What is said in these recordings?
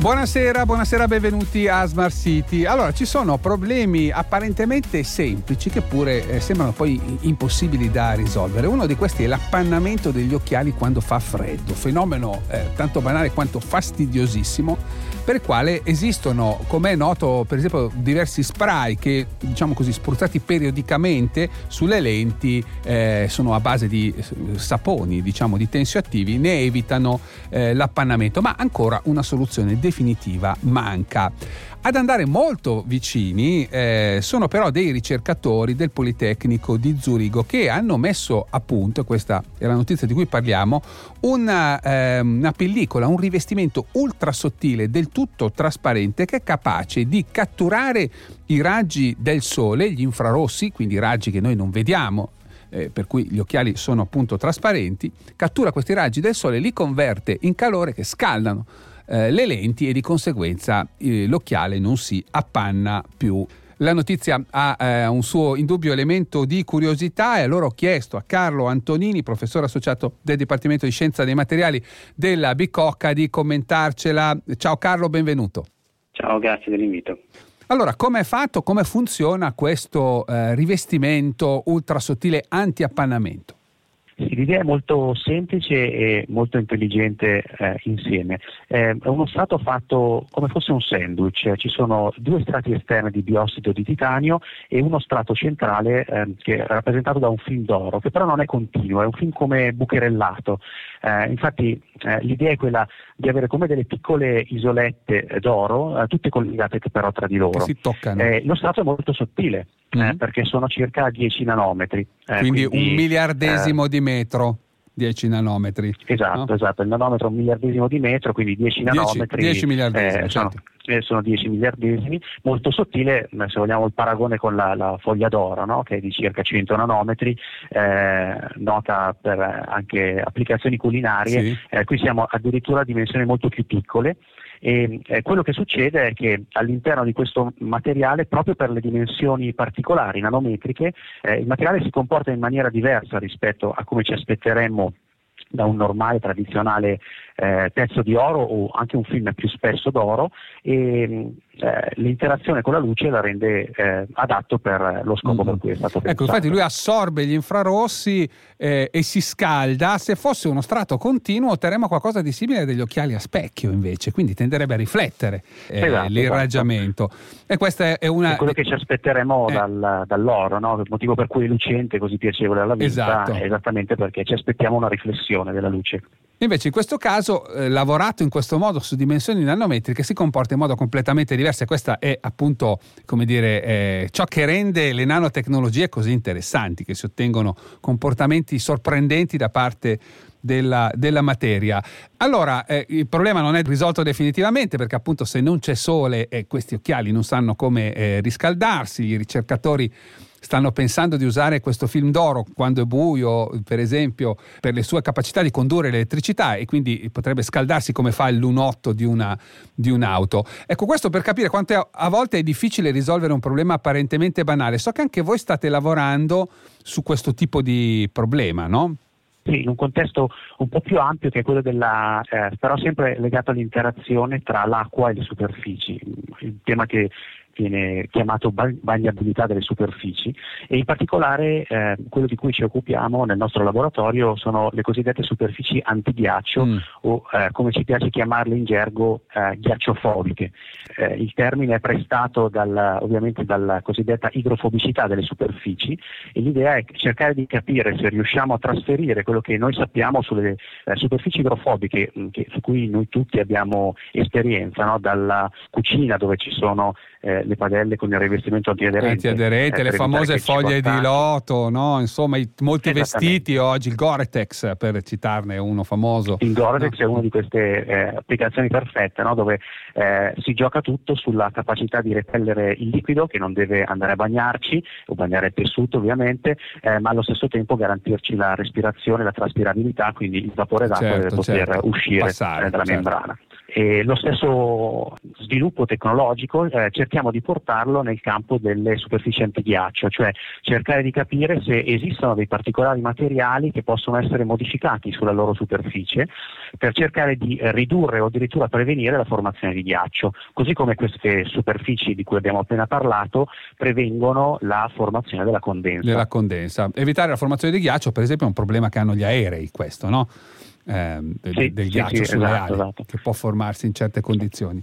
Buonasera, buonasera, benvenuti a Smart City. Allora, ci sono problemi apparentemente semplici che pure eh, sembrano poi impossibili da risolvere. Uno di questi è l'appannamento degli occhiali quando fa freddo, fenomeno eh, tanto banale quanto fastidiosissimo, per il quale esistono, come è noto, per esempio diversi spray che, diciamo così, spruzzati periodicamente sulle lenti eh, sono a base di eh, saponi, diciamo, di tensioattivi, ne evitano eh, l'appannamento, ma ancora una soluzione definitiva manca. Ad andare molto vicini eh, sono però dei ricercatori del Politecnico di Zurigo che hanno messo a punto, questa è la notizia di cui parliamo, una, eh, una pellicola, un rivestimento ultra sottile, del tutto trasparente, che è capace di catturare i raggi del sole, gli infrarossi, quindi i raggi che noi non vediamo eh, per cui gli occhiali sono appunto trasparenti, cattura questi raggi del sole, li converte in calore che scaldano eh, le lenti e di conseguenza eh, l'occhiale non si appanna più. La notizia ha eh, un suo indubbio elemento di curiosità e allora ho chiesto a Carlo Antonini, professore associato del Dipartimento di Scienza dei Materiali della Bicocca, di commentarcela. Ciao Carlo, benvenuto. Ciao, grazie dell'invito. Allora, come è fatto, come funziona questo eh, rivestimento ultra sottile anti-appannamento? Sì, l'idea è molto semplice e molto intelligente eh, insieme. Eh, è uno strato fatto come fosse un sandwich, ci sono due strati esterni di biossido di titanio e uno strato centrale eh, che è rappresentato da un film d'oro, che però non è continuo, è un film come bucherellato. Eh, infatti eh, l'idea è quella di avere come delle piccole isolette d'oro, eh, tutte collegate però tra di loro. Che si toccano. lo strato è molto sottile. Mm-hmm. perché sono circa 10 nanometri. Quindi, quindi, un miliardesimo di metro. 10 nanometri. Esatto, no? esatto, il nanometro è un miliardesimo di metro, quindi 10 nanometri 10, 10 miliardesimi, eh, sono, certo. eh, sono, 10 miliardesimi, molto sottile, se vogliamo il paragone con la, la foglia d'oro, no? che è di circa 100 nanometri, eh, nota per anche applicazioni culinarie, sì. Eh, qui siamo addirittura a dimensioni molto più piccole. E eh, quello che succede è che all'interno di questo materiale, proprio per le dimensioni particolari nanometriche, eh, il materiale si comporta in maniera diversa rispetto a come ci aspetteremmo da un normale tradizionale eh, pezzo di oro o anche un film più spesso d'oro. E eh, l'interazione con la luce la rende eh, adatto per lo scopo mm-hmm. per cui è stato pensato. Ecco, infatti lui assorbe gli infrarossi eh, e si scalda. Se fosse uno strato continuo otterremo qualcosa di simile degli occhiali a specchio invece, quindi tenderebbe a riflettere eh, esatto, l'irraggiamento. Esatto. E questa è una... È quello che ci aspetteremo eh. dal, dall'oro, no? il motivo per cui è lucente, così piacevole alla vista, esatto. è esattamente perché ci aspettiamo una riflessione della luce. Invece in questo caso, lavorato in questo modo su dimensioni nanometriche, si comporta in modo completamente diverso e questa è appunto, come dire, eh, ciò che rende le nanotecnologie così interessanti, che si ottengono comportamenti sorprendenti da parte della, della, materia. Allora, eh, il problema non è risolto definitivamente perché appunto se non c'è sole e questi occhiali non sanno come eh, riscaldarsi, i ricercatori stanno pensando di usare questo film d'oro quando è buio, per esempio, per le sue capacità di condurre l'elettricità e quindi potrebbe scaldarsi come fa il lunotto di, una, di un'auto. Ecco, questo per capire quanto a volte è difficile risolvere un problema apparentemente banale. So che anche voi state lavorando su questo tipo di problema, no? Sì, in un contesto un po' più ampio che è quello della, eh, però sempre legato all'interazione tra l'acqua e le superfici, il tema che viene chiamato bagnabilità delle superfici e in particolare eh, quello di cui ci occupiamo nel nostro laboratorio sono le cosiddette superfici antighiaccio mm. o eh, come ci piace chiamarle in gergo eh, ghiacciofobiche. Eh, il termine è prestato dal, ovviamente dalla cosiddetta idrofobicità delle superfici e l'idea è cercare di capire se riusciamo a trasferire quello che noi sappiamo sulle eh, superfici idrofobiche mm, che, su cui noi tutti abbiamo esperienza, no? dalla cucina dove ci sono eh, le padelle con il rivestimento antiaderente. Antiaderente, eh, le famose foglie di loto, no? insomma i, molti vestiti oggi, il Gore-Tex per citarne uno famoso. Il Gore-Tex no? è una di queste eh, applicazioni perfette no? dove eh, si gioca tutto sulla capacità di repellere il liquido che non deve andare a bagnarci o bagnare il tessuto ovviamente, eh, ma allo stesso tempo garantirci la respirazione, la traspirabilità, quindi il vapore d'acqua certo, deve poter certo. uscire Passare, dalla certo. membrana. E lo stesso sviluppo tecnologico eh, cerchiamo di portarlo nel campo delle superfici antighiaccio, cioè cercare di capire se esistono dei particolari materiali che possono essere modificati sulla loro superficie per cercare di ridurre o addirittura prevenire la formazione di ghiaccio, così come queste superfici di cui abbiamo appena parlato prevengono la formazione della condensa. Della condensa. Evitare la formazione di ghiaccio, per esempio, è un problema che hanno gli aerei, questo, no? Eh, del, sì, del ghiaccio sì, sulle esatto, ali esatto. che può formarsi in certe condizioni.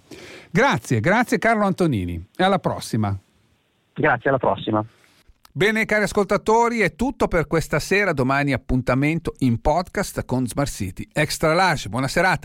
Grazie, grazie Carlo Antonini e alla prossima. Grazie, alla prossima. Bene cari ascoltatori, è tutto per questa sera, domani appuntamento in podcast con Smart City. Extra large, buona serata.